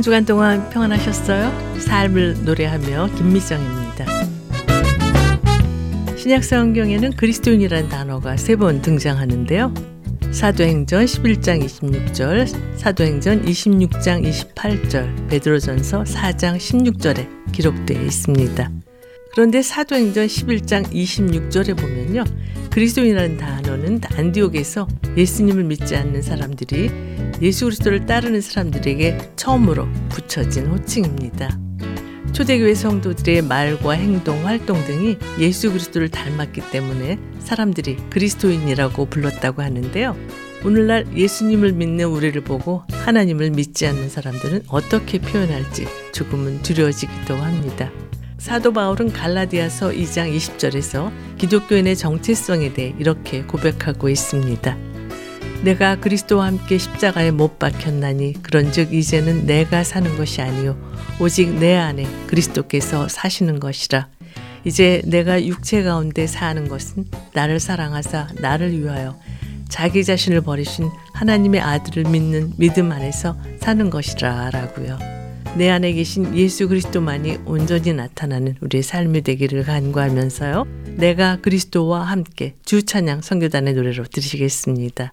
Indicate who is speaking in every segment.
Speaker 1: 한 주간 동안 평안하셨어요? 삶을 노래하며 김미정입니다. 신약 성경에는 그리스도인이라는 단어가 세 번 등장하는데요. 사도행전 11장 26절, 사도행전 26장 28절, 베드로전서 4장 16절에 기록되어 있습니다. 그런데 사도행전 11장 26절에 보면요. 그리스도인이라는 단어는 안디옥에서 예수님을 믿지 않는 사람들이 예수 그리스도를 따르는 사람들에게 처음으로 붙여진 호칭입니다. 초대교회 성도들의 말과 행동, 활동 등이 예수 그리스도를 닮았기 때문에 사람들이 그리스도인이라고 불렀다고 하는데요. 오늘날 예수님을 믿는 우리를 보고 하나님을 믿지 않는 사람들은 어떻게 표현할지 조금은 두려워지기도 합니다. 사도 바울은 갈라디아서 2장 20절에서 기독교인의 정체성에 대해 이렇게 고백하고 있습니다. 내가 그리스도와 함께 십자가에 못 박혔나니 그런즉 이제는 내가 사는 것이 아니요 오직 내 안에 그리스도께서 사시는 것이라 이제 내가 육체 가운데 사는 것은 나를 사랑하사 나를 위하여 자기 자신을 버리신 하나님의 아들을 믿는 믿음 안에서 사는 것이라 라고요. 내 안에 계신 예수 그리스도만이 온전히 나타나는 우리의 삶이 되기를 간구하면서요. 내가 그리스도와 함께 주 찬양 선교단의 노래로 들으시겠습니다.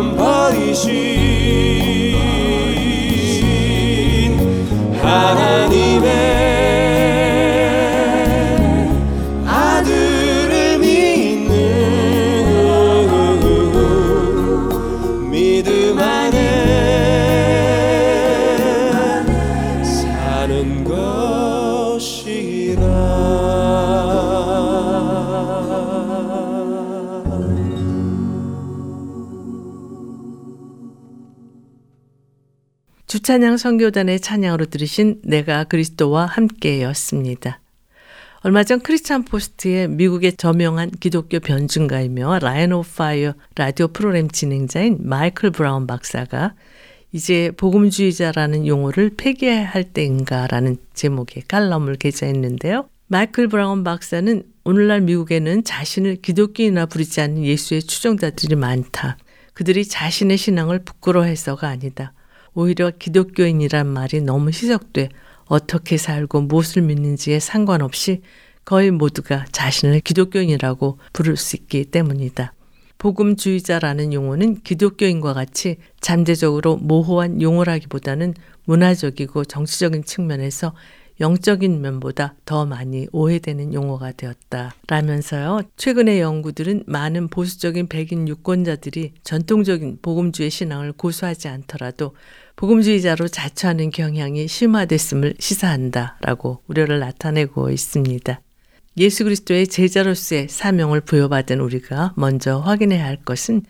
Speaker 1: 몸 버리신 하나님의
Speaker 2: 주찬양 선교단의 찬양으로 들으신 내가 그리스도와 함께였습니다. 얼마 전 Christian Post의 미국의 저명한 기독교 변증가이며 Line of Fire 라디오 프로그램 진행자인 마이클 브라운 박사가 이제 복음주의자라는 용어를 폐기할 때인가라는 제목의 칼럼을 게재했는데요. 마이클 브라운 박사는 오늘날 미국에는 자신을 기독교인이라 부르지 않는 예수의 추종자들이 많다. 그들이 자신의 신앙을 부끄러워해서가 아니다. 오히려 기독교인이란 말이 너무 희석돼 어떻게 살고 무엇을 믿는지에 상관없이 거의 모두가 자신을 기독교인이라고 부를 수 있기 때문이다. 복음주의자라는 용어는 기독교인과 같이 잠재적으로 모호한 용어라기보다는 문화적이고 정치적인 측면에서 영적인 면보다 더 많이 오해되는 용어가 되었다. 라면서요. 최근의 연구들은 많은 보수적인 백인 유권자들이 전통적인 복음주의 신앙을 고수하지 않더라도 복음주의자로 자처하는 경향이 심화됐음을 시사한다라고 우려를 나타내고 있습니다. 예수 그리스도의 제자로서의 사명을 부여받은 우리가 먼저 확인해야 할 것은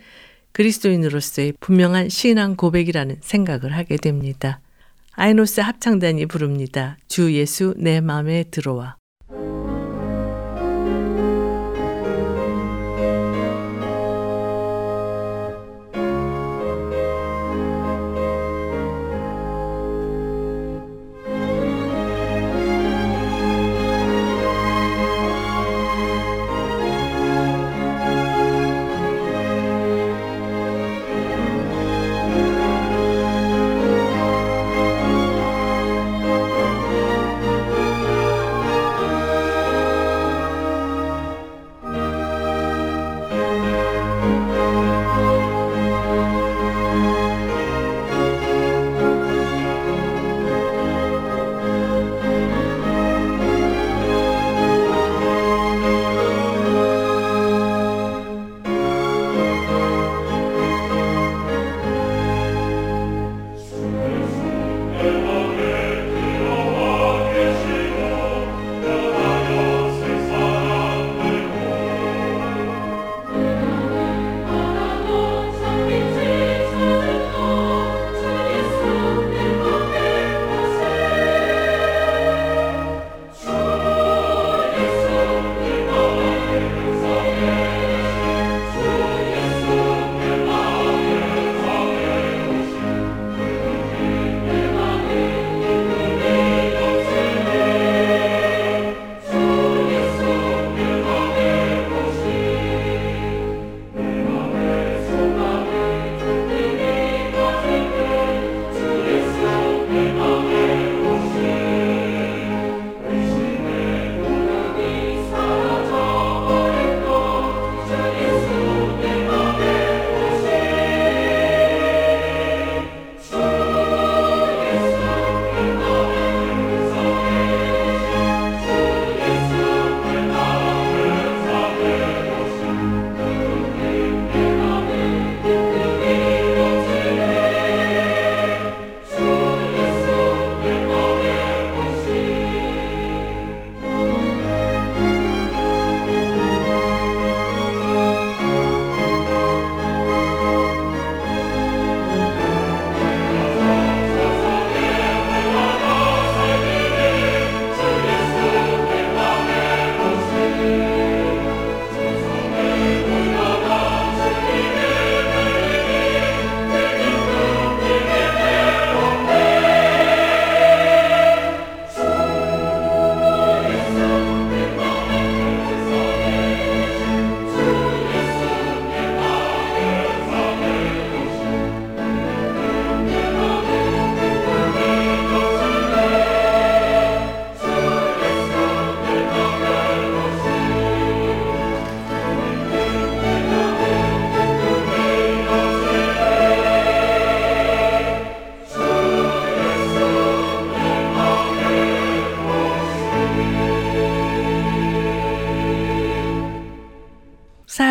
Speaker 2: 그리스도인으로서의 분명한 신앙 고백이라는 생각을 하게 됩니다. 아이노스 합창단이 부릅니다. 주 예수 내 마음에 들어와.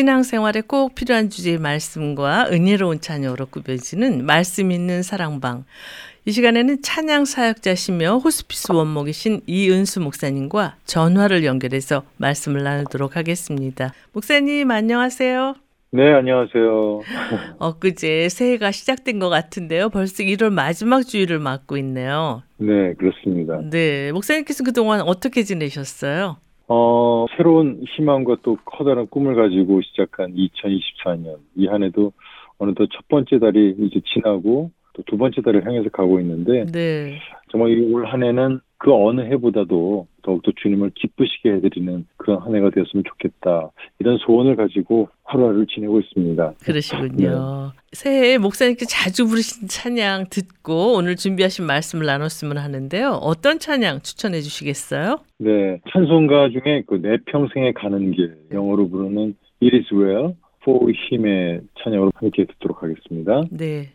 Speaker 3: 신앙생활에 꼭 필요한 주제의 말씀과 은혜로운 찬양으로 꾸며지는 말씀 있는 사랑방. 이 시간에는 찬양 사역자시며 호스피스 원목이신 이은수 목사님과 전화를 연결해서 말씀을 나누도록 하겠습니다. 목사님 안녕하세요.
Speaker 4: 네, 안녕하세요.
Speaker 3: 엊그제 새해가 시작된 것 같은데요. 벌써 1월 마지막 주일을 맞고 있네요.
Speaker 4: 네, 그렇습니다.
Speaker 3: 네, 목사님께서 그동안 어떻게 지내셨어요?
Speaker 4: 어, 새로운 희망과 또 커다란 꿈을 가지고 시작한 2024년. 이 한 해도 어느덧 첫 번째 달이 이제 지나고 또 두 번째 달을 향해서 가고 있는데
Speaker 3: 네.
Speaker 4: 정말 이올한 해는 그 어느 해보다도 더욱더 주님을 기쁘시게 해드리는 그런 한 해가 되었으면 좋겠다. 이런 소원을 가지고 하루하루를 지내고 있습니다.
Speaker 3: 그러시군요. 네. 새해에 목사님께 자주 부르신 찬양 듣고 오늘 준비하신 말씀을 나눴으면 하는데요. 어떤 찬양 추천해 주시겠어요?
Speaker 4: 네. 찬송가 중에 그 내 평생에 가는 길, 영어로 부르는 It is well for him의 찬양으로 함께 듣도록 하겠습니다.
Speaker 3: 네.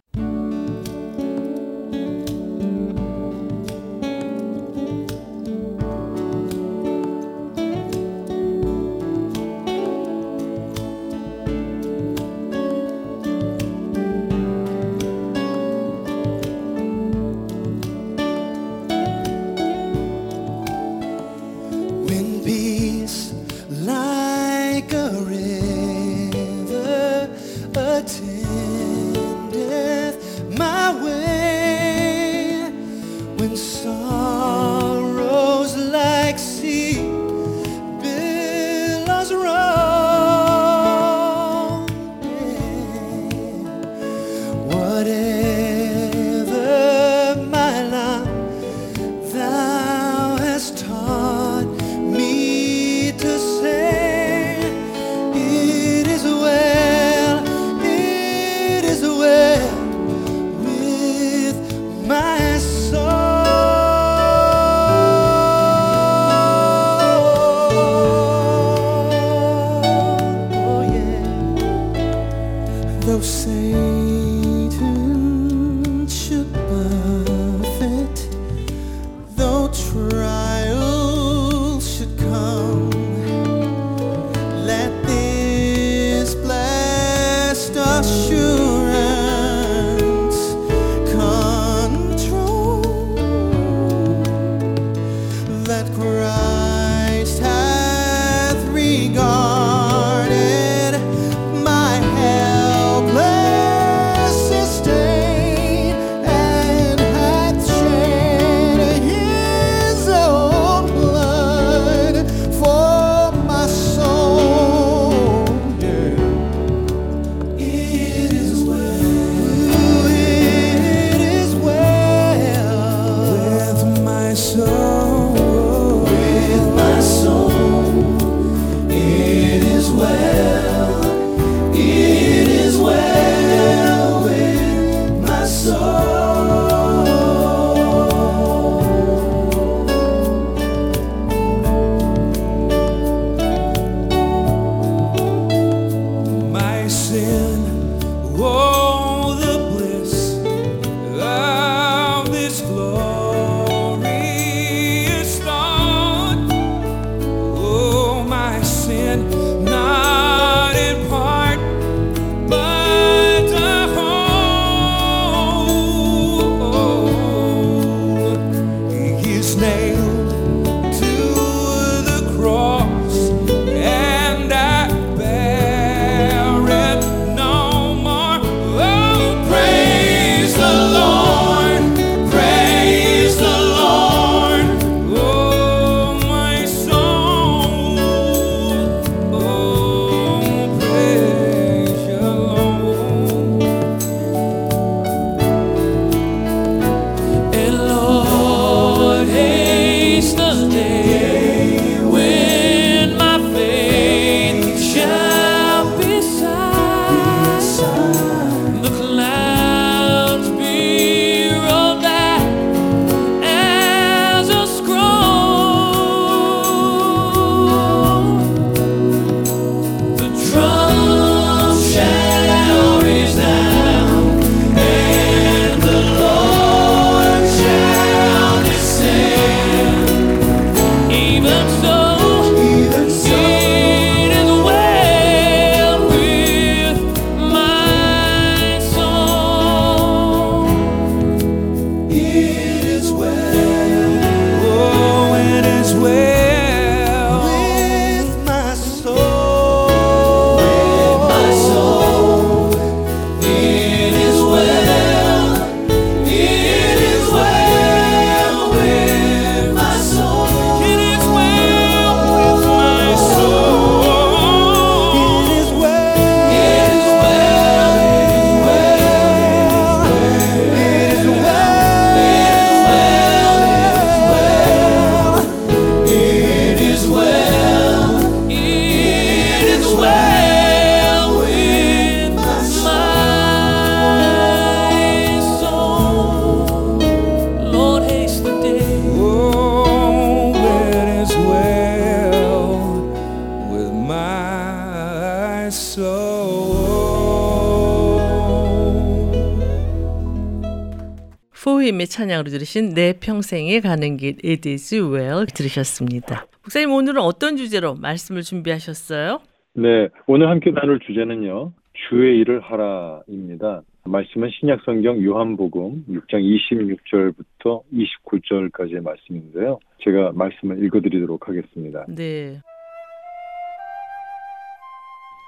Speaker 2: 포힘의 찬양으로 들으신 내 평생에 가는 길 It is well 들으셨습니다. 목사님 오늘은 어떤 주제로 말씀을 준비하셨어요?
Speaker 4: 네, 오늘 함께 나눌 주제는요. 주의 일을 하라입니다. 말씀은 신약성경 요한복음 6장 26절부터 29절까지의 말씀인데요. 제가 말씀을 읽어드리도록 하겠습니다.
Speaker 2: 네.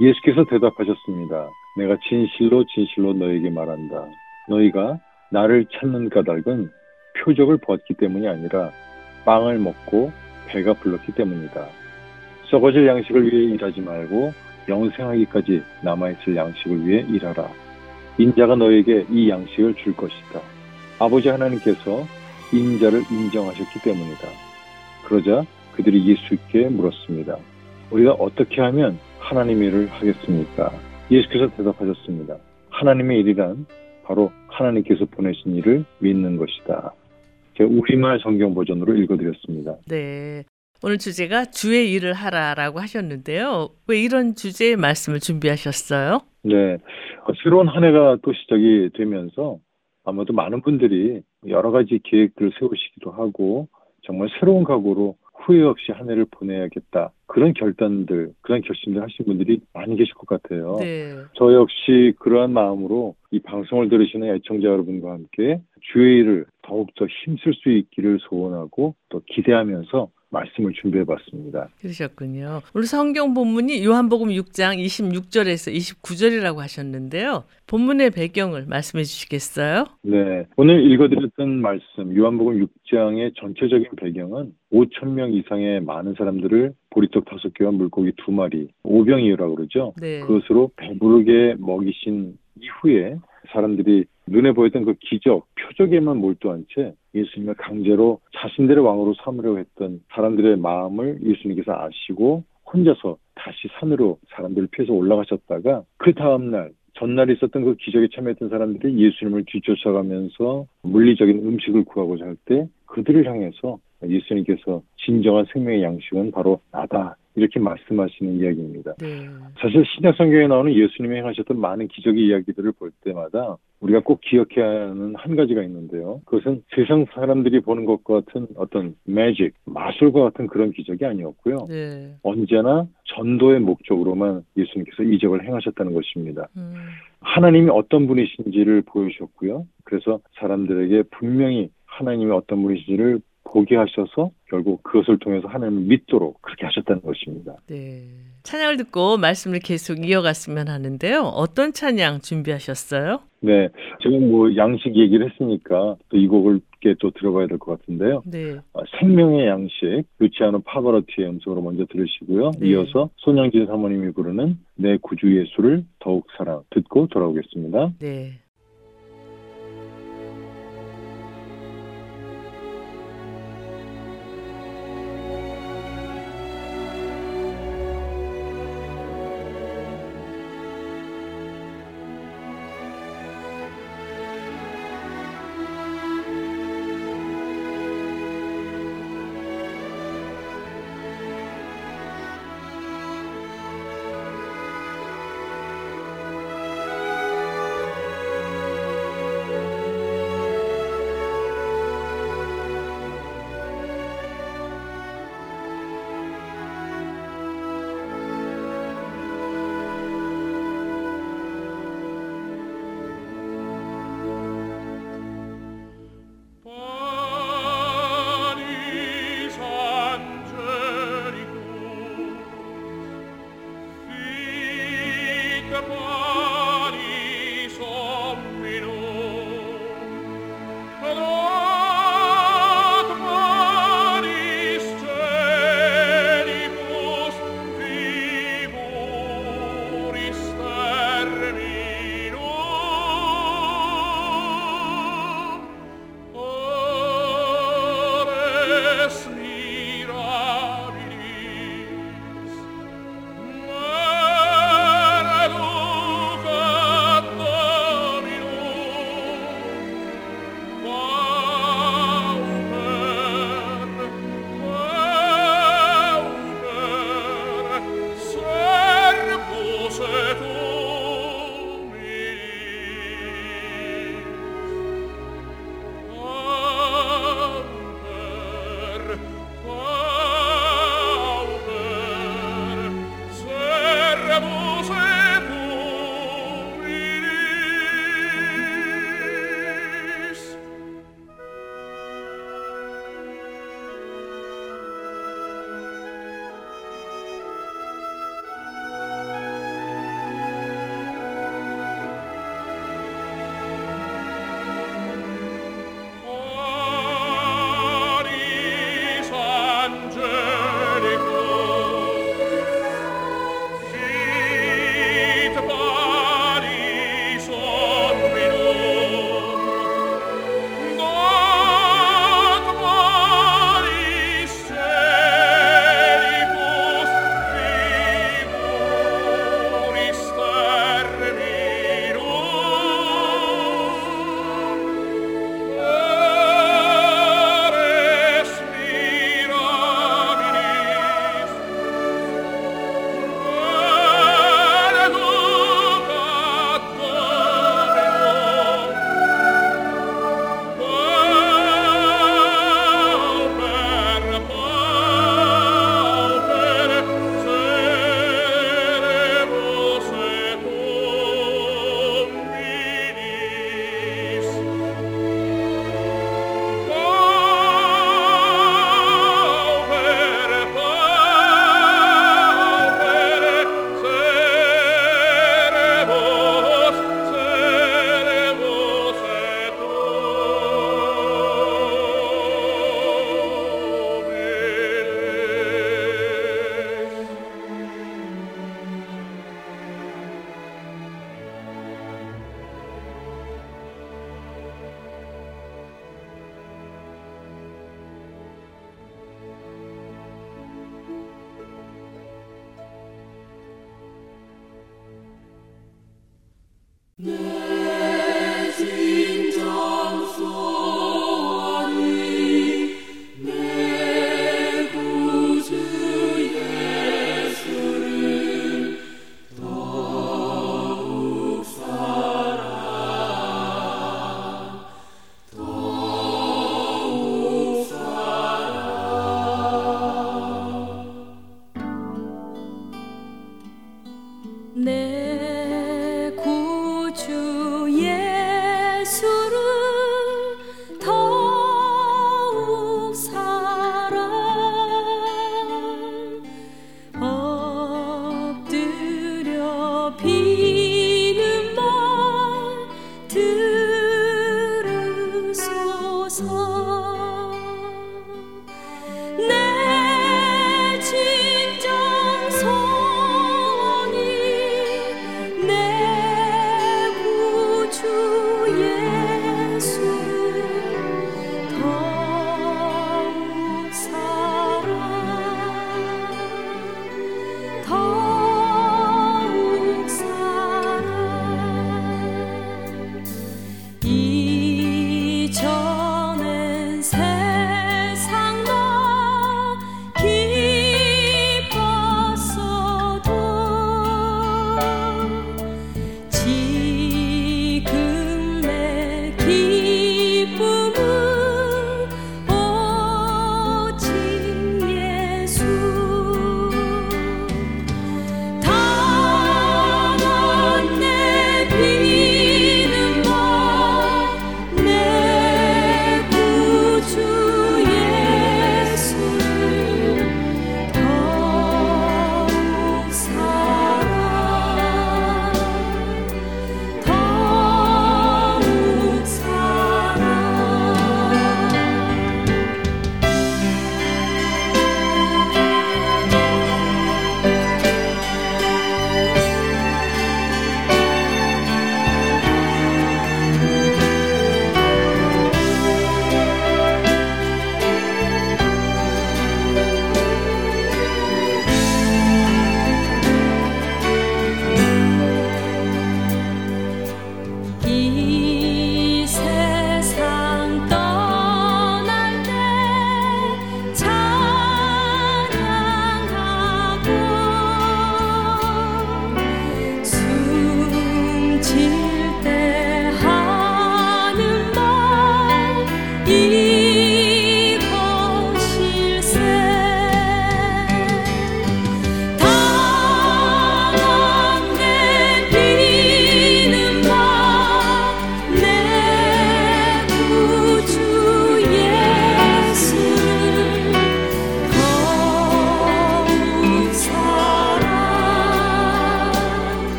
Speaker 4: 예수께서 대답하셨습니다. 내가 진실로 진실로 너에게 말한다. 너희가 나를 찾는 까닭은 표적을 보았기 때문이 아니라 빵을 먹고 배가 불렀기 때문이다. 썩어질 양식을 위해 일하지 말고 영생하기까지 남아있을 양식을 위해 일하라. 인자가 너에게 이 양식을 줄 것이다. 아버지 하나님께서 인자를 인정하셨기 때문이다. 그러자 그들이 예수께 물었습니다. 우리가 어떻게 하면 하나님의 일을 하겠습니까? 예수께서 대답하셨습니다. 하나님의 일이란 바로 하나님께서 보내신 일을 믿는 것이다. 제가 우리말 성경 버전으로 읽어드렸습니다.
Speaker 2: 네. 오늘 주제가 주의 일을 하라라고 하셨는데요. 왜 이런 주제의 말씀을 준비하셨어요?
Speaker 4: 네. 새로운 한 해가 또 시작이 되면서 아마도 많은 분들이 여러 가지 계획들을 세우시기도 하고 정말 새로운 각오로 후회 없이 한 해를 보내야겠다. 그런 결단들, 그런 결심들 하신 분들이 많이 계실 것 같아요.
Speaker 2: 네.
Speaker 4: 저 역시 그러한 마음으로 이 방송을 들으시는 애청자 여러분과 함께 주의 일을 더욱더 힘쓸 수 있기를 소원하고 또 기대하면서 말씀을 준비해 봤습니다.
Speaker 2: 그러셨군요. 오늘 성경 본문이 요한복음 6장 26절에서 29절이라고 하셨는데요. 본문의 배경을 말씀해 주시겠어요?
Speaker 4: 네. 오늘 읽어드렸던 말씀, 요한복음 6장의 전체적인 배경은 5천 명 이상의 많은 사람들을 보리떡 다섯 개와 물고기 두 마리, 오병이어라고 그러죠.
Speaker 2: 네.
Speaker 4: 그것으로 배부르게 먹이신 이후에 사람들이 눈에 보였던 그 기적, 표적에만 몰두한 채 예수님을 강제로 자신들의 왕으로 삼으려고 했던 사람들의 마음을 예수님께서 아시고 혼자서 다시 산으로 사람들을 피해서 올라가셨다가 그 다음날 전날에 있었던 그 기적에 참여했던 사람들이 예수님을 뒤쫓아가면서 물리적인 음식을 구하고자 할 때 그들을 향해서 예수님께서 진정한 생명의 양식은 바로 나다. 이렇게 말씀하시는 이야기입니다.
Speaker 2: 네.
Speaker 4: 사실 신약 성경에 나오는 예수님이 행하셨던 많은 기적의 이야기들을 볼 때마다 우리가 꼭 기억해야 하는 한 가지가 있는데요. 그것은 세상 사람들이 보는 것과 같은 어떤 매직, 마술과 같은 그런 기적이 아니었고요.
Speaker 2: 네.
Speaker 4: 언제나 전도의 목적으로만 예수님께서 이적을 행하셨다는 것입니다.
Speaker 2: 음,
Speaker 4: 하나님이 어떤 분이신지를 보여주셨고요. 그래서 사람들에게 분명히 하나님이 어떤 분이신지를 보게 하셔서 결국 그것을 통해서 하나님을 믿도록 그렇게 하셨다는 것입니다.
Speaker 2: 네. 찬양을 듣고 말씀을 계속 이어갔으면 하는데요. 어떤 찬양 준비하셨어요?
Speaker 4: 네, 제가 뭐 양식 얘기를 했으니까 또 이 곡을 또 들어봐야 될 것 같은데요.
Speaker 2: 네.
Speaker 4: 어, 생명의 양식, 루치아노 파바로티의 음성으로 먼저 들으시고요.
Speaker 2: 네.
Speaker 4: 이어서 손양진 사모님이 부르는 내 구주 예수를 더욱 사랑 듣고 돌아오겠습니다.
Speaker 2: 네.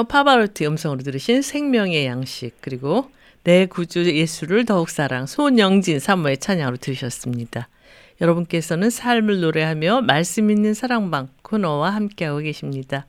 Speaker 2: 테너 파바로티 음성으로 들으신 생명의 양식 그리고 내 구주 예수를 더욱 사랑 손영진 사모의 찬양으로 들으셨습니다. 여러분께서는 삶을 노래하며 말씀 있는 사랑방 코너와 함께하고 계십니다.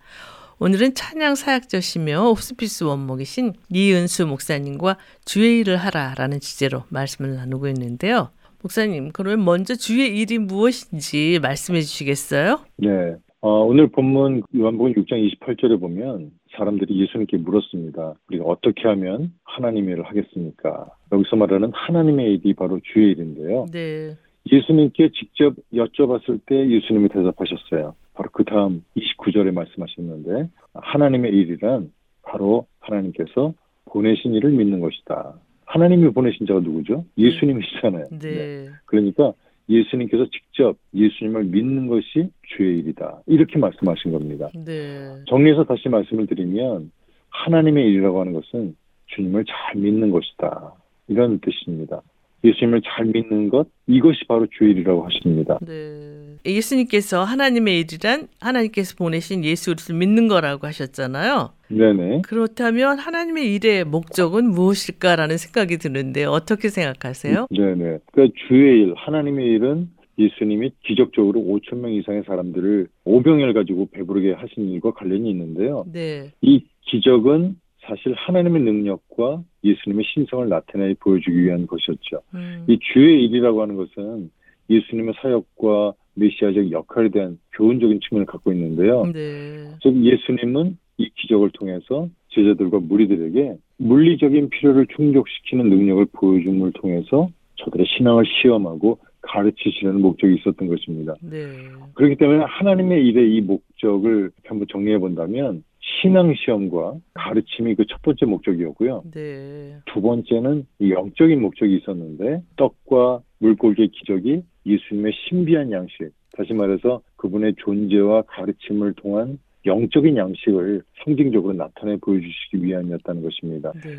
Speaker 2: 오늘은 찬양 사역자시며 옵스피스 원목이신 이은수 목사님과 주의 일을 하라라는 주제로 말씀을 나누고 있는데요. 목사님, 그러면 먼저 주의 일이 무엇인지 말씀해 주시겠어요?
Speaker 4: 네. 어, 오늘 본문 요한복음 6장 28절에 보면 사람들이 예수님께 물었습니다. 우리가 어떻게 하면 하나님의 일을 하겠습니까? 여기서 말하는 하나님의 일이 바로 주의 일인데요.
Speaker 2: 네.
Speaker 4: 예수님께 직접 여쭤봤을 때 예수님이 대답하셨어요. 바로 그 다음 29절에 말씀하셨는데 하나님의 일이란 바로 하나님께서 보내신 일을 믿는 것이다. 하나님이 보내신 자가 누구죠? 예수님이시잖아요.
Speaker 2: 네. 네.
Speaker 4: 그러니까 예수님께서 직접 예수님을 믿는 것이 주의 일이다. 이렇게 말씀하신 겁니다.
Speaker 2: 네.
Speaker 4: 정리해서 다시 말씀을 드리면 하나님의 일이라고 하는 것은 주님을 잘 믿는 것이다. 이런 뜻입니다. 예수님을 잘 믿는 것 이것이 바로 주의 일이라고 하십니다.
Speaker 2: 네. 예수님께서 하나님의 일이란 하나님께서 보내신 예수를 믿는 거라고 하셨잖아요.
Speaker 4: 네네.
Speaker 2: 그렇다면 하나님의 일의 목적은 무엇일까라는 생각이 드는데 어떻게 생각하세요?
Speaker 4: 네네. 그러니까 주의 일, 하나님의 일은 예수님이 기적적으로 5천 명 이상의 사람들을 오병을 가지고 배부르게 하신 일과 관련이 있는데요.
Speaker 2: 네.
Speaker 4: 이 기적은 사실 하나님의 능력과 예수님의 신성을 나타내 보여주기 위한 것이었죠.
Speaker 2: 음.
Speaker 4: 이 주의 일이라고 하는 것은 예수님의 사역과 메시아적 역할에 대한 교훈적인 측면을 갖고 있는데요.
Speaker 2: 네.
Speaker 4: 즉 예수님은 이 기적을 통해서 제자들과 무리들에게 물리적인 필요를 충족시키는 능력을 보여줌을 통해서 저들의 신앙을 시험하고 가르치시려는 목적이 있었던 것입니다.
Speaker 2: 네.
Speaker 4: 그렇기 때문에 하나님의 일의 이 목적을 한번 정리해 본다면 신앙 시험과 가르침이 그 첫 번째 목적이었고요.
Speaker 2: 네.
Speaker 4: 두 번째는 이 영적인 목적이 있었는데 떡과 물고기의 기적이 예수님의 신비한 양식, 다시 말해서 그분의 존재와 가르침을 통한 영적인 양식을 상징적으로 나타내 보여주시기 위함이었다는 것입니다.
Speaker 2: 네.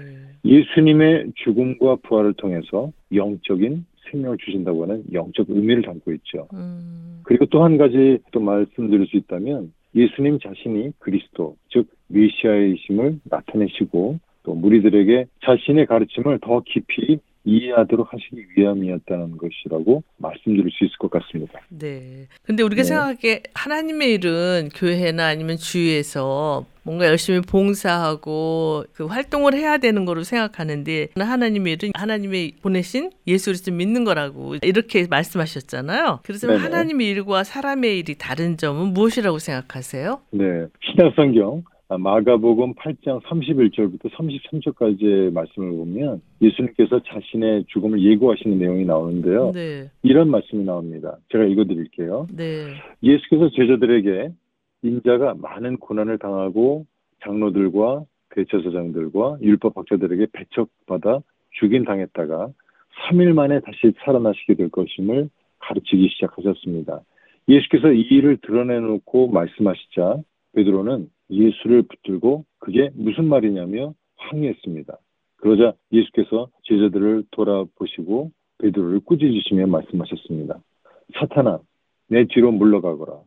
Speaker 4: 예수님의 죽음과 부활을 통해서 영적인 생명을 주신다고 하는 영적 의미를 담고 있죠.
Speaker 2: 음.
Speaker 4: 그리고 또 한 가지 또 말씀드릴 수 있다면 예수님 자신이 그리스도, 즉 메시아이심을 나타내시고 또 무리들에게 자신의 가르침을 더 깊이 이해하도록 하시기 위함이었다는 것이라고 말씀드릴 수 있을 것 같습니다.
Speaker 2: 네. 근데 우리가
Speaker 4: 네.
Speaker 2: 생각하기에 하나님의 일은 교회나 아니면 주위에서 뭔가 열심히 봉사하고 그 활동을 해야 되는 거로 생각하는데 하나님의 일은 하나님의 보내신 예수 그리스도 믿는 거라고 이렇게 말씀하셨잖아요. 그래서
Speaker 4: 네네.
Speaker 2: 하나님의 일과 사람의 일이 다른 점은 무엇이라고 생각하세요?
Speaker 4: 네. 신약성경 아, 마가복음 8장 31절부터 33절까지의 말씀을 보면 예수님께서 자신의 죽음을 예고하시는 내용이 나오는데요.
Speaker 2: 네.
Speaker 4: 이런 말씀이 나옵니다. 제가 읽어드릴게요.
Speaker 2: 네.
Speaker 4: 예수께서 제자들에게 인자가 많은 고난을 당하고 장로들과 대제사장들과 율법 학자들에게 배척받아 죽임 당했다가 3일 만에 다시 살아나시게 될 것임을 가르치기 시작하셨습니다. 예수께서 이 일을 드러내놓고 말씀하시자 베드로는 예수를 붙들고 그게 무슨 말이냐며 항의했습니다. 그러자 예수께서 제자들을 돌아보시고 베드로를 꾸짖으시며 말씀하셨습니다. 사탄아, 내 뒤로 물러가거라.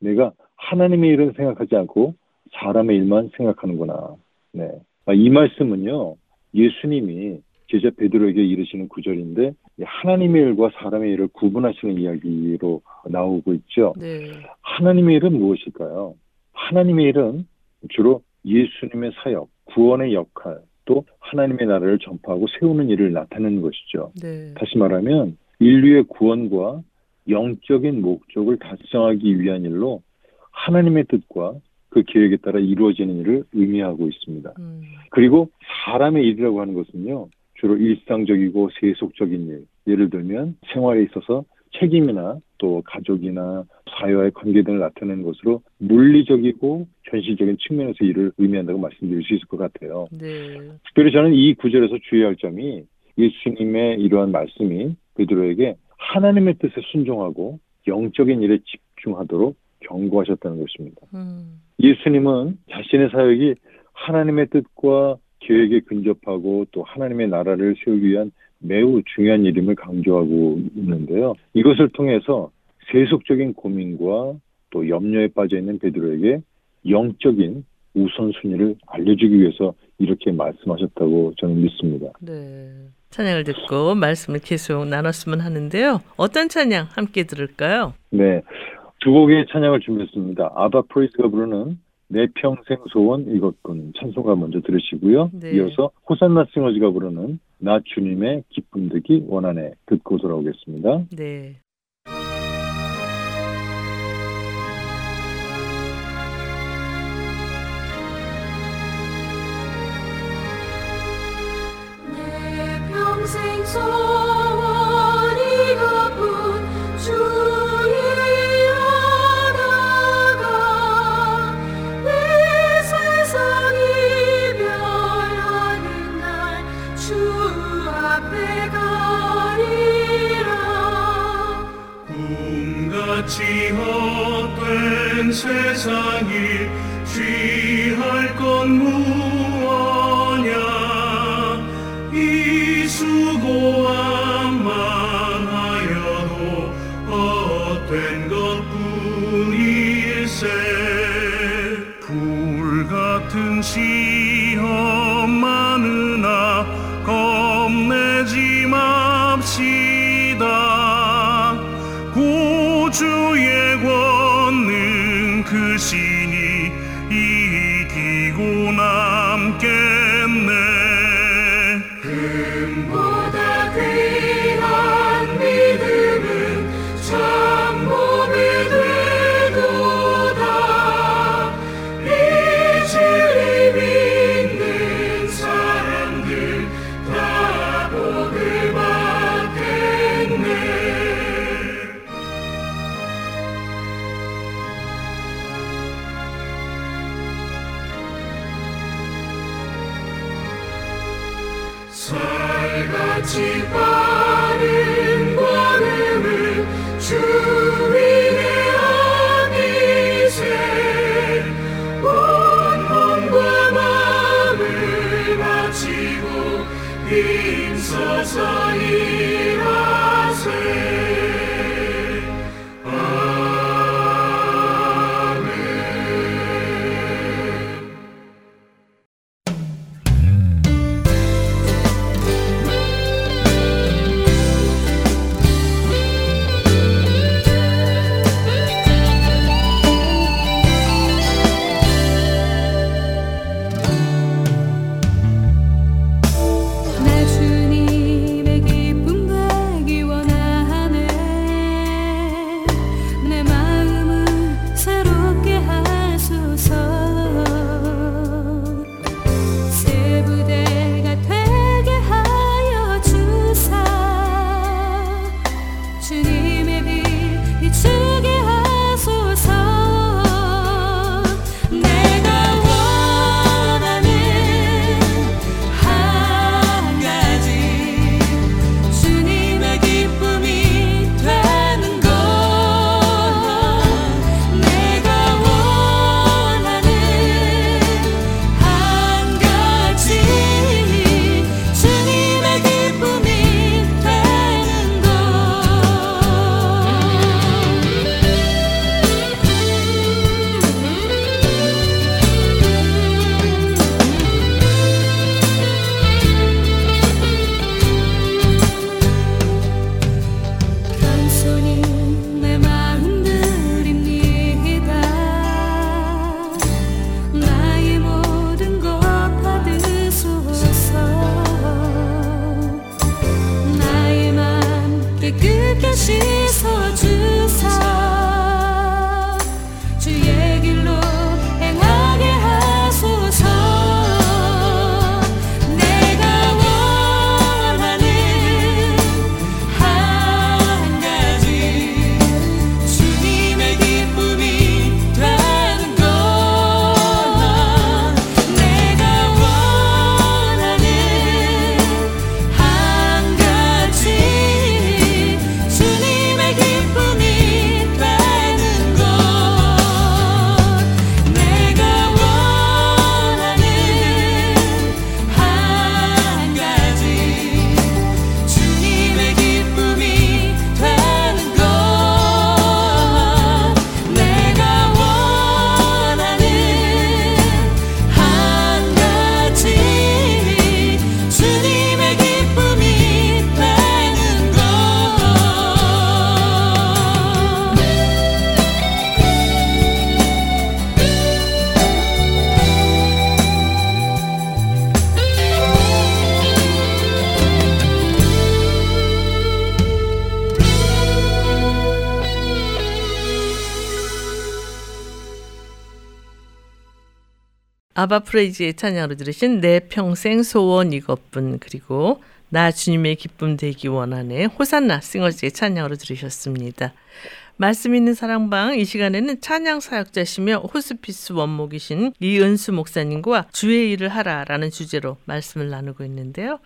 Speaker 4: 내가 하나님의 일은 생각하지 않고 사람의 일만 생각하는구나. 네. 아, 이 말씀은요, 예수님이 제자 베드로에게 이르시는 구절인데 하나님의 일과 사람의 일을 구분하시는 이야기로 나오고 있죠.
Speaker 2: 네.
Speaker 4: 하나님의 일은 무엇일까요? 하나님의 일은 주로 예수님의 사역, 구원의 역할, 또 하나님의 나라를 전파하고 세우는 일을 나타내는 것이죠.
Speaker 2: 네.
Speaker 4: 다시 말하면 인류의 구원과 영적인 목적을 달성하기 위한 일로 하나님의 뜻과 그 계획에 따라 이루어지는 일을 의미하고 있습니다.
Speaker 2: 음.
Speaker 4: 그리고 사람의 일이라고 하는 것은요, 주로 일상적이고 세속적인 일. 예를 들면 생활에 있어서 책임이나 또 가족이나 사회와의 관계 등을 나타내는 것으로 물리적이고 현실적인 측면에서 일을 의미한다고 말씀드릴 수 있을 것 같아요.
Speaker 2: 네.
Speaker 4: 특별히 저는 이 구절에서 주의할 점이 예수님의 이러한 말씀이 베드로에게 하나님의 뜻에 순종하고 영적인 일에 집중하도록 경고하셨다는 것입니다.
Speaker 2: 음.
Speaker 4: 예수님은 자신의 사역이 하나님의 뜻과 계획에 근접하고 또 하나님의 나라를 세우기 위한 매우 중요한 일임을 강조하고 있는데요. 이것을 통해서 세속적인 고민과 또 염려에 빠져 있는 베드로에게 영적인 우선순위를 알려주기 위해서 이렇게 말씀하셨다고 저는 믿습니다.
Speaker 2: 네. 찬양을 듣고 말씀을 계속 나눴으면 하는데요. 어떤 찬양 함께 들을까요?
Speaker 4: 네. 두 곡의 찬양을 준비했습니다. 아바 프레이즈가 부르는 내 평생 소원 이것군 찬송가 먼저 들으시고요.
Speaker 2: 네.
Speaker 4: 이어서 호산나 싱어즈가 부르는 나 주님의 기쁨 되기 원하네 듣고 돌아오겠습니다.
Speaker 2: 네.
Speaker 5: 내 평생 소
Speaker 6: 꿈같이 헛된 세상이 취할 건 무엇냐? 이 수고함만 하여도 헛된 것뿐일세. 불같은 같은 시
Speaker 2: 아바 프레이즈의 찬양으로 들으신 내 평생 소원 이것뿐 그리고 나 주님의 기쁨 되기 원하네 호산나 싱어즈의 찬양으로 들으셨습니다. 말씀 있는 사랑방 이 시간에는 찬양 사역자시며 호스피스 원목이신 이은수 목사님과 주의 일을 하라라는 주제로 말씀을 나누고 있는데요.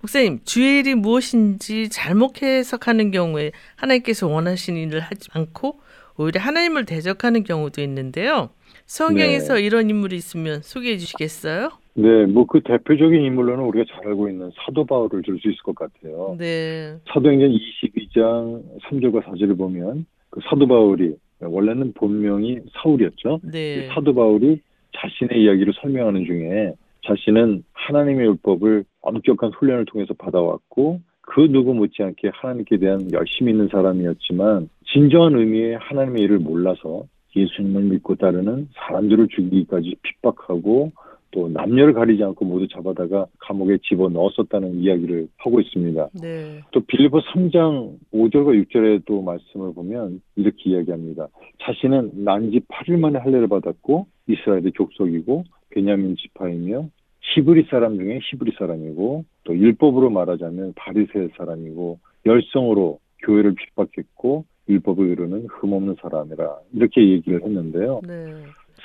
Speaker 2: 목사님, 주의 일이 무엇인지 잘못 해석하는 경우에 하나님께서 원하시는 일을 하지 않고 오히려 하나님을 대적하는 경우도 있는데요. 성경에서
Speaker 4: 네.
Speaker 2: 이런 인물이 있으면 소개해 주시겠어요?
Speaker 4: 네, 뭐 그 대표적인 인물로는 우리가 잘 알고 있는 사도 바울을 들 수 있을 것 같아요.
Speaker 2: 네.
Speaker 4: 사도행전 22장 3절과 4절을 보면 그 사도 바울이 원래는 본명이 사울이었죠.
Speaker 2: 네.
Speaker 4: 사도 바울이 자신의 이야기를 설명하는 중에 자신은 하나님의 율법을 엄격한 훈련을 통해서 받아왔고 그 누구 못지않게 하나님께 대한 열심히 있는 사람이었지만 진정한 의미의 하나님의 일을 몰라서 예수님을 믿고 따르는 사람들을 죽이기까지 핍박하고 또 남녀를 가리지 않고 모두 잡아다가 감옥에 집어 넣었었다는 이야기를 하고 있습니다.
Speaker 6: 네.
Speaker 4: 또 빌리포 3장 5절과 6절에 또 말씀을 보면 이렇게 이야기합니다. 자신은 난지 8일 만에 할례를 받았고 이스라엘의 족속이고 베냐민 지파이며 히브리 사람 중에 히브리 사람이고 또 율법으로 말하자면 바리새 사람이고 열성으로 교회를 핍박했고 율법을 이루는 흠없는 사람이라 이렇게 얘기를 했는데요.
Speaker 6: 네.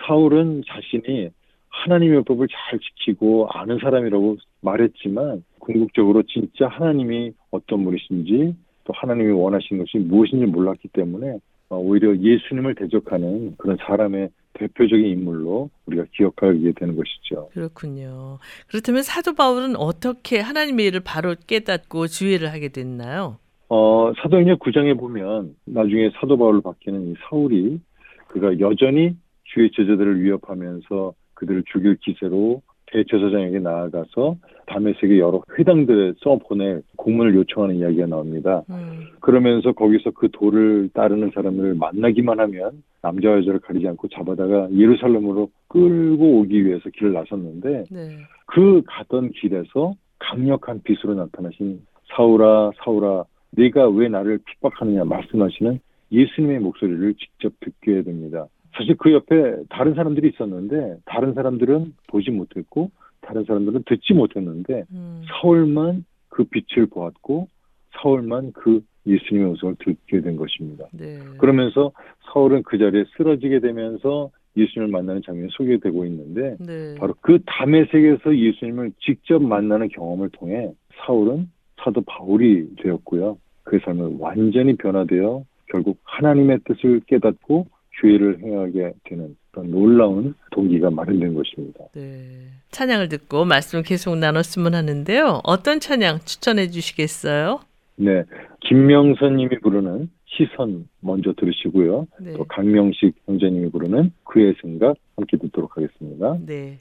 Speaker 4: 사울은 자신이 하나님의 율법을 잘 지키고 아는 사람이라고 말했지만 궁극적으로 진짜 하나님이 어떤 분이신지 또 하나님이 원하시는 것이 무엇인지 몰랐기 때문에 어, 오히려 예수님을 대적하는 그런 사람의 대표적인 인물로 우리가 기억하게 되는 것이죠.
Speaker 6: 그렇군요. 그렇다면 사도 바울은 어떻게 하나님의 일을 바로 깨닫고 주의를 하게 됐나요?
Speaker 4: 어, 사도행전 9장에 보면 나중에 사도 바울로 바뀌는 이 사울이 그가 여전히 주의 제자들을 위협하면서 그들을 죽일 기세로 대제사장에게 나아가서 다메섹의 여러 회당들에 써보낼 공문을 요청하는 이야기가 나옵니다.
Speaker 6: 음,
Speaker 4: 그러면서 거기서 그 도를 따르는 사람을 만나기만 하면 남자와 여자를 가리지 않고 잡아다가 예루살렘으로 끌고 오기 위해서 길을 나섰는데
Speaker 6: 네.
Speaker 4: 그 가던 길에서 강력한 빛으로 나타나신 사울아 사울아 네가 왜 나를 핍박하느냐 말씀하시는 예수님의 목소리를 직접 듣게 됩니다. 사실 그 옆에 다른 사람들이 있었는데 다른 사람들은 보지 못했고 다른 사람들은 듣지 못했는데
Speaker 6: 음,
Speaker 4: 사울만 그 빛을 보았고 사울만 그 예수님의 음성을 듣게 된 것입니다.
Speaker 6: 네.
Speaker 4: 그러면서 사울은 그 자리에 쓰러지게 되면서 예수님을 만나는 장면이 소개되고 있는데
Speaker 6: 네.
Speaker 4: 바로 그 담에색에서 예수님을 직접 만나는 경험을 통해 사울은 사도 바울이 되었고요. 그의 삶은 완전히 변화되어 결국 하나님의 뜻을 깨닫고 죄를 행하게 되는 그런 놀라운 동기가 마련된 것입니다.
Speaker 6: 네. 찬양을 듣고 말씀 계속 나눴으면 하는데요. 어떤 찬양 추천해 주시겠어요?
Speaker 4: 네, 김명선 님이 부르는 시선 먼저 들으시고요.
Speaker 6: 네.
Speaker 4: 또 강명식 형제님이 부르는 그의 생각 함께 듣도록 하겠습니다.
Speaker 6: 네.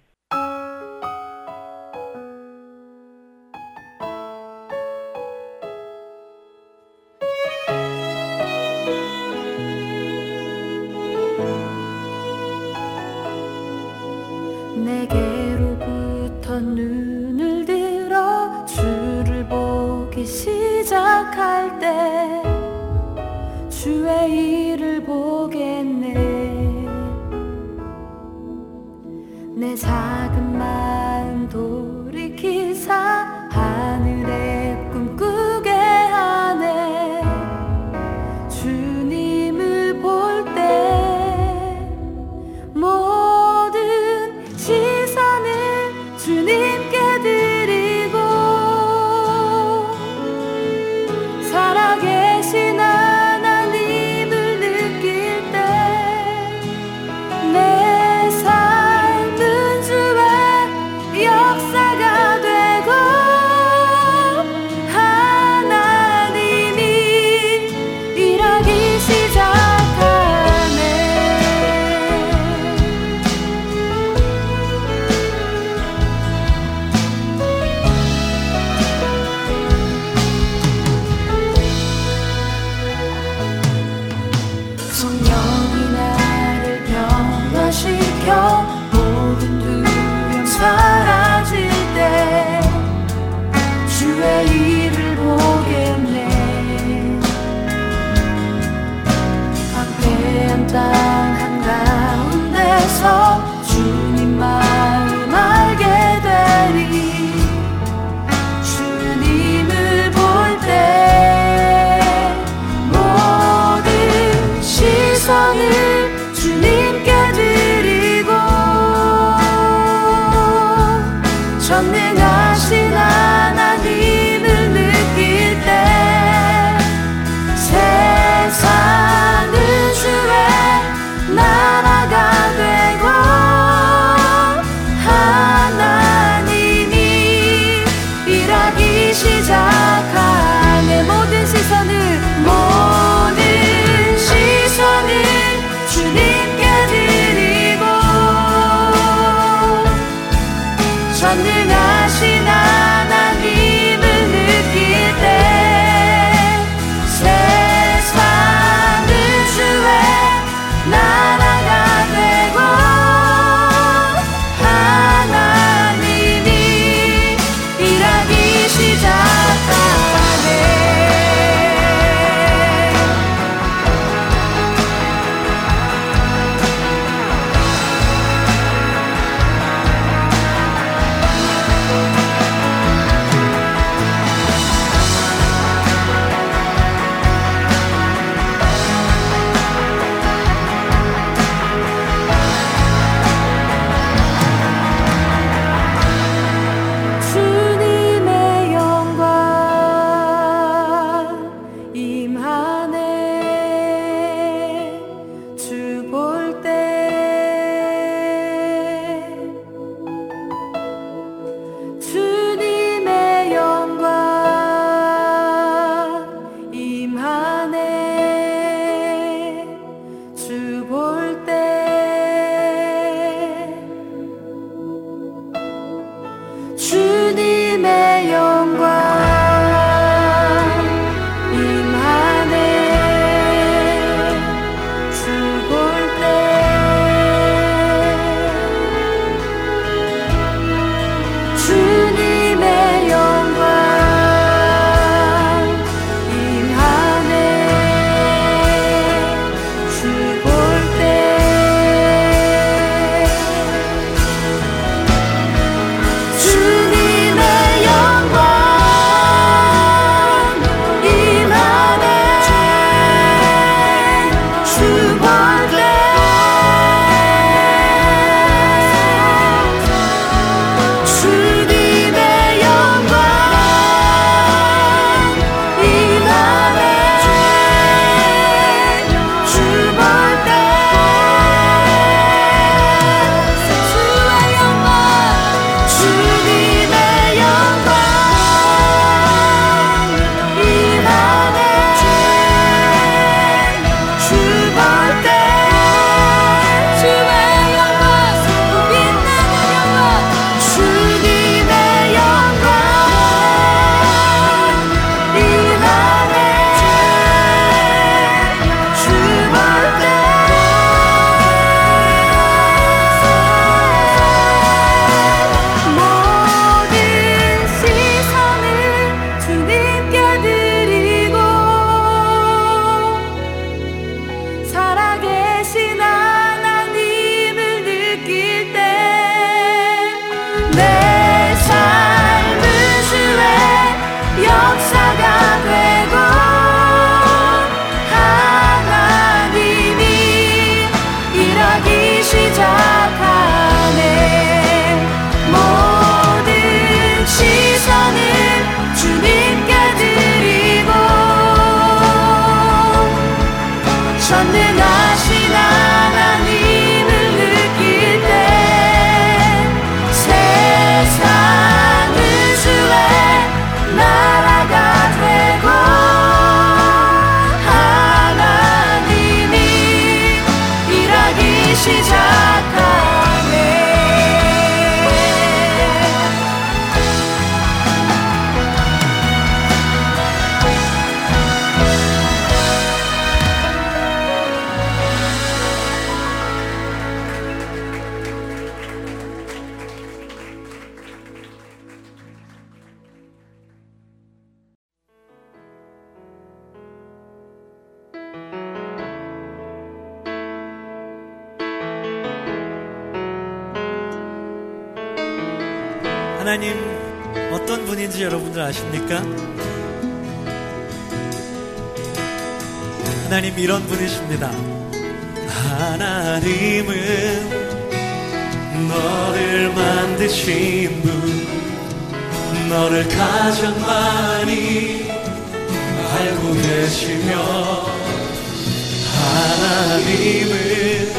Speaker 7: 하나님은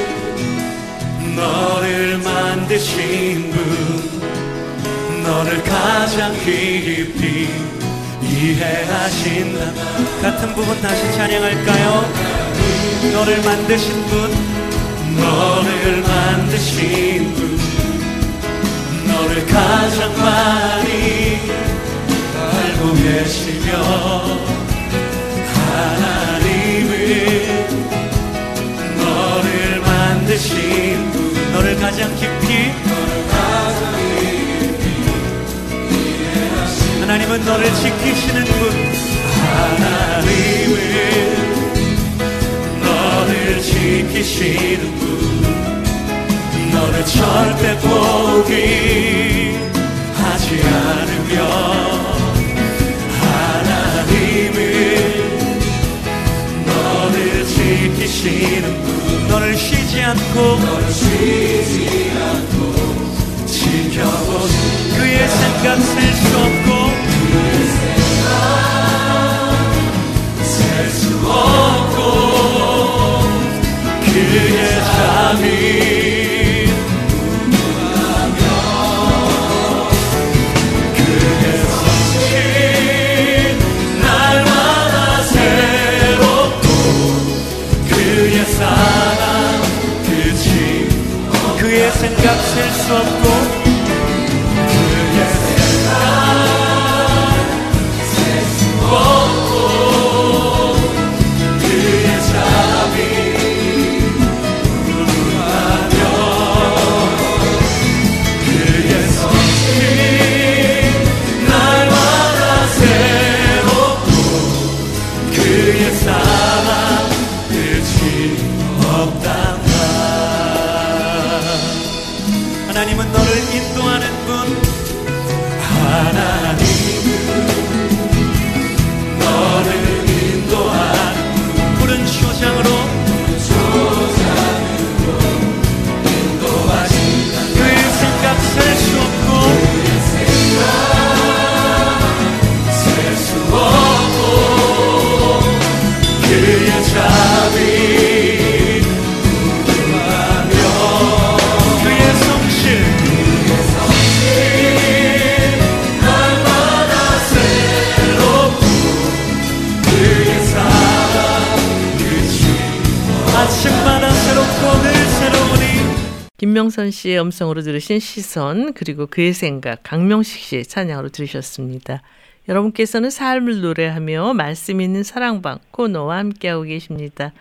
Speaker 1: 너를 만드신 분, 너를 가장 깊이 이해하신다 같은 부분 다시 찬양할까요? 너를 만드신 분 너를 만드신 분 너를 가장 많이 알고 계시며 너를 가장 깊이 하나님은 너를 지키시는 분. 하나님은 너를 지키시는 분. 너를 절대 포기하지 않으며 하나님은 너를 지키시는 분 너를 쉬지 않고 너를 쉬지 않고 지켜보는 그의 생각 셀 수 없고 셀수 없고 그의 잠이 셀수
Speaker 2: 씨의 음성으로 들으신 시선 그리고 그의 생각 강명식 씨의 찬양으로 들으셨습니다. 여러분께서는 삶을 노래하며 말씀 있는 사랑방 코너와 함께하고 계십니다.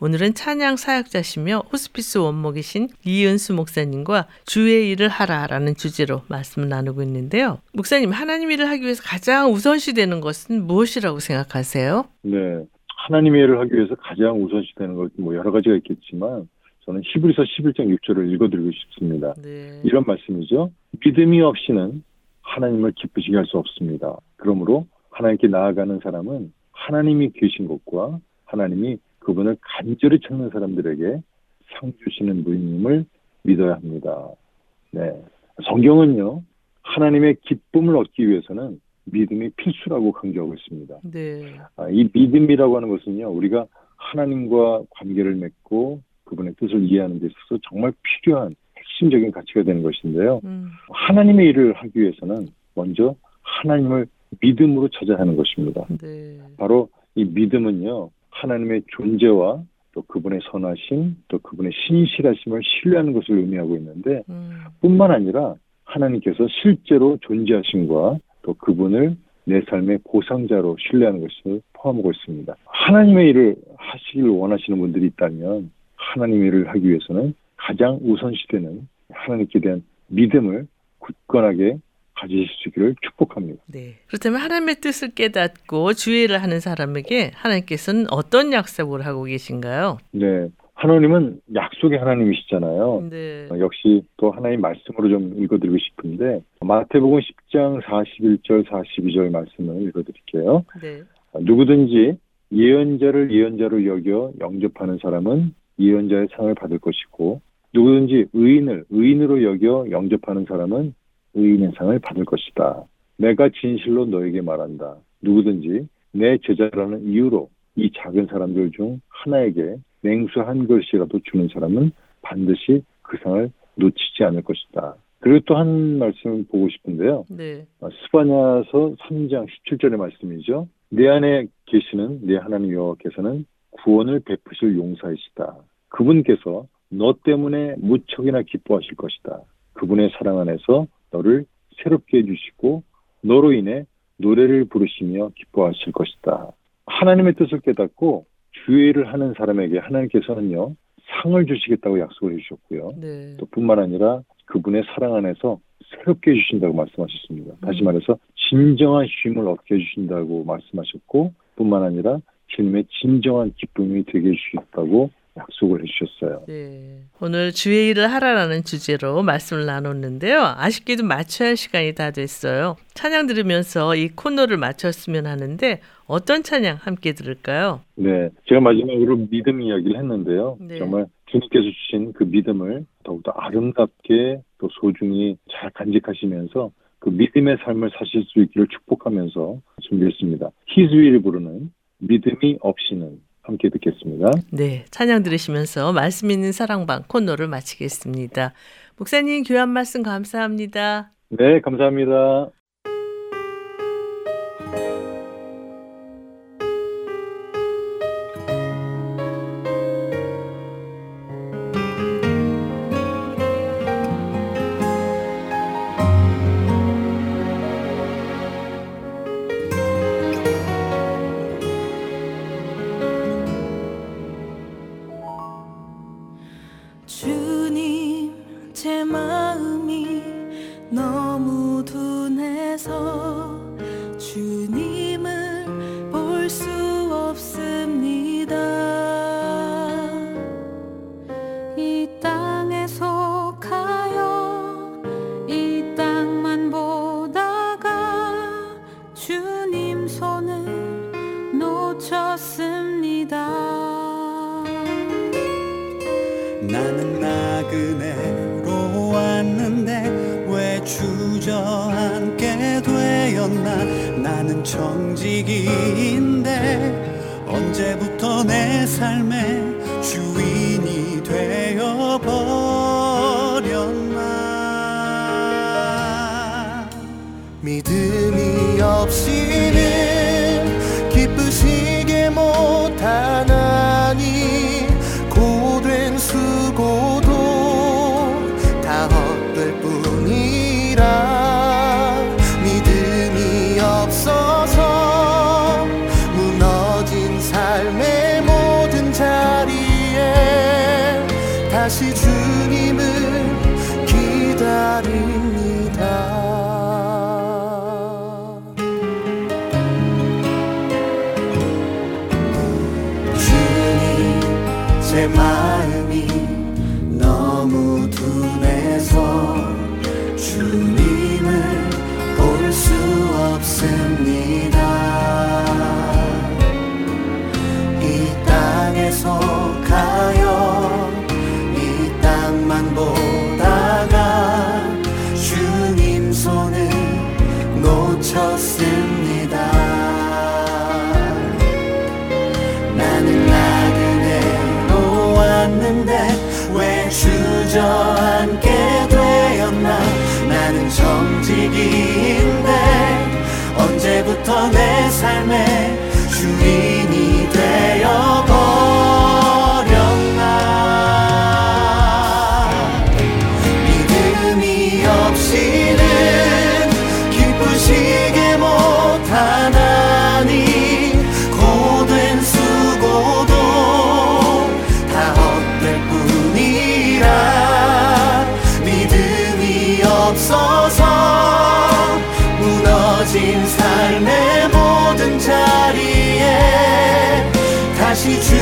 Speaker 2: 오늘은 찬양 사역자시며 호스피스 원목이신 이은수 목사님과 주의 일을 하라라는 주제로 말씀을 나누고 있는데요. 목사님, 하나님 일을 하기 위해서 가장 우선시 되는 것은 무엇이라고 생각하세요?
Speaker 4: 네. 하나님의 일을 하기 위해서 가장 우선시 되는 것, 뭐 여러 가지가 있겠지만, 저는 히브리서 11장 6절을 읽어드리고 싶습니다.
Speaker 2: 네.
Speaker 4: 이런 말씀이죠. 믿음이 없이는 하나님을 기쁘시게 할 수 없습니다. 그러므로 하나님께 나아가는 사람은 하나님이 계신 것과 하나님이 그분을 간절히 찾는 사람들에게 상 주시는 분임을 믿어야 합니다. 네. 성경은요, 하나님의 기쁨을 얻기 위해서는 믿음이 필수라고 강조하고 있습니다.
Speaker 2: 네.
Speaker 4: 아, 이 믿음이라고 하는 것은요, 우리가 하나님과 관계를 맺고 그분의 뜻을 이해하는 데 있어서 정말 필요한 핵심적인 가치가 되는 것인데요.
Speaker 2: 음,
Speaker 4: 하나님의 일을 하기 위해서는 먼저 하나님을 믿음으로 찾아야 하는 것입니다.
Speaker 2: 네.
Speaker 4: 바로 이 믿음은요, 하나님의 존재와 또 그분의 선하심, 또 그분의 신실하심을 신뢰하는 것을 의미하고 있는데,
Speaker 2: 음,
Speaker 4: 뿐만 아니라 하나님께서 실제로 존재하심과 또 그분을 내 삶의 보상자로 신뢰하는 것을 포함하고 있습니다. 하나님의 일을 하시길 원하시는 분들이 있다면 하나님의 일을 하기 위해서는 가장 우선시되는 하나님께 대한 믿음을 굳건하게 가지실 수 있기를 축복합니다.
Speaker 2: 네. 그렇다면 하나님의 뜻을 깨닫고 주의를 하는 사람에게 하나님께서는 어떤 약속을 하고 계신가요?
Speaker 4: 네. 하나님은 약속의 하나님이시잖아요.
Speaker 2: 네.
Speaker 4: 어, 역시 또 하나님 말씀으로 좀 읽어드리고 싶은데 마태복음 10장 41절 42절 말씀을 읽어드릴게요.
Speaker 2: 네.
Speaker 4: 어, 누구든지 예언자를 예언자로 여겨 영접하는 사람은 예언자의 상을 받을 것이고 누구든지 의인을 의인으로 여겨 영접하는 사람은 의인의 상을 받을 것이다. 내가 진실로 너에게 말한다. 누구든지 내 제자라는 이유로 이 작은 사람들 중 하나에게 냉수 한 그릇이라도 주는 사람은 반드시 그 상을 놓치지 않을 것이다. 그리고 또 한 말씀 보고 싶은데요.
Speaker 2: 네.
Speaker 4: 어, 스바냐서 3장 17절의 말씀이죠. 내 안에 계시는 내 하나님 여호와께서는 구원을 베푸실 용사이시다. 그분께서 너 때문에 무척이나 기뻐하실 것이다. 그분의 사랑 안에서 너를 새롭게 해주시고 너로 인해 노래를 부르시며 기뻐하실 것이다. 하나님의 뜻을 깨닫고 주의를 하는 사람에게 하나님께서는요 상을 주시겠다고 약속을 해주셨고요.
Speaker 2: 네.
Speaker 4: 또 뿐만 아니라 그분의 사랑 안에서 새롭게 해주신다고 말씀하셨습니다. 다시
Speaker 2: 음.
Speaker 4: 말해서 진정한 쉼을 얻게 해주신다고 말씀하셨고 뿐만 아니라 주님의 진정한 기쁨이 되게 해주시겠다고 약속을 해주셨어요.
Speaker 2: 네. 오늘 주의 일을 하라라는 주제로 말씀을 나눴는데요. 아쉽게도 마쳐야 할 시간이 다 됐어요. 찬양 들으면서 이 코너를 마쳤으면 하는데 어떤 찬양 함께 들을까요?
Speaker 4: 네, 제가 마지막으로 믿음 이야기를 했는데요.
Speaker 2: 네.
Speaker 4: 정말 주님께서 주신 그 믿음을 더욱더 아름답게 또 소중히 잘 간직하시면서 그 믿음의 삶을 사실 수 있기를 축복하면서 준비했습니다. 히즈위를 부르는 믿음이 없이는 함께 듣겠습니다.
Speaker 2: 네. 찬양 들으시면서 말씀 있는 사랑방 코너를 마치겠습니다. 목사님 교한 말씀 감사합니다.
Speaker 4: 네, 감사합니다.
Speaker 3: 주인이 되어 버렸나? 믿음이 없이는 부터 내 삶의 다시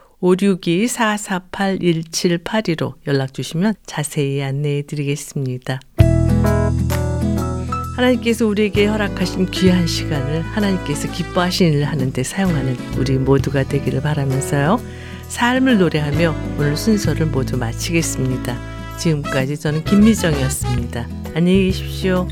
Speaker 2: 562-448-1782로 연락 주시면 자세히 안내해 드리겠습니다. 하나님께서 우리에게 허락하신 귀한 시간을 하나님께서 기뻐하시는 일을 하는데 사용하는 우리 모두가 되기를 바라면서요. 삶을 노래하며 오늘 순서를 모두 마치겠습니다. 지금까지 저는 김미정이었습니다. 안녕히 계십시오.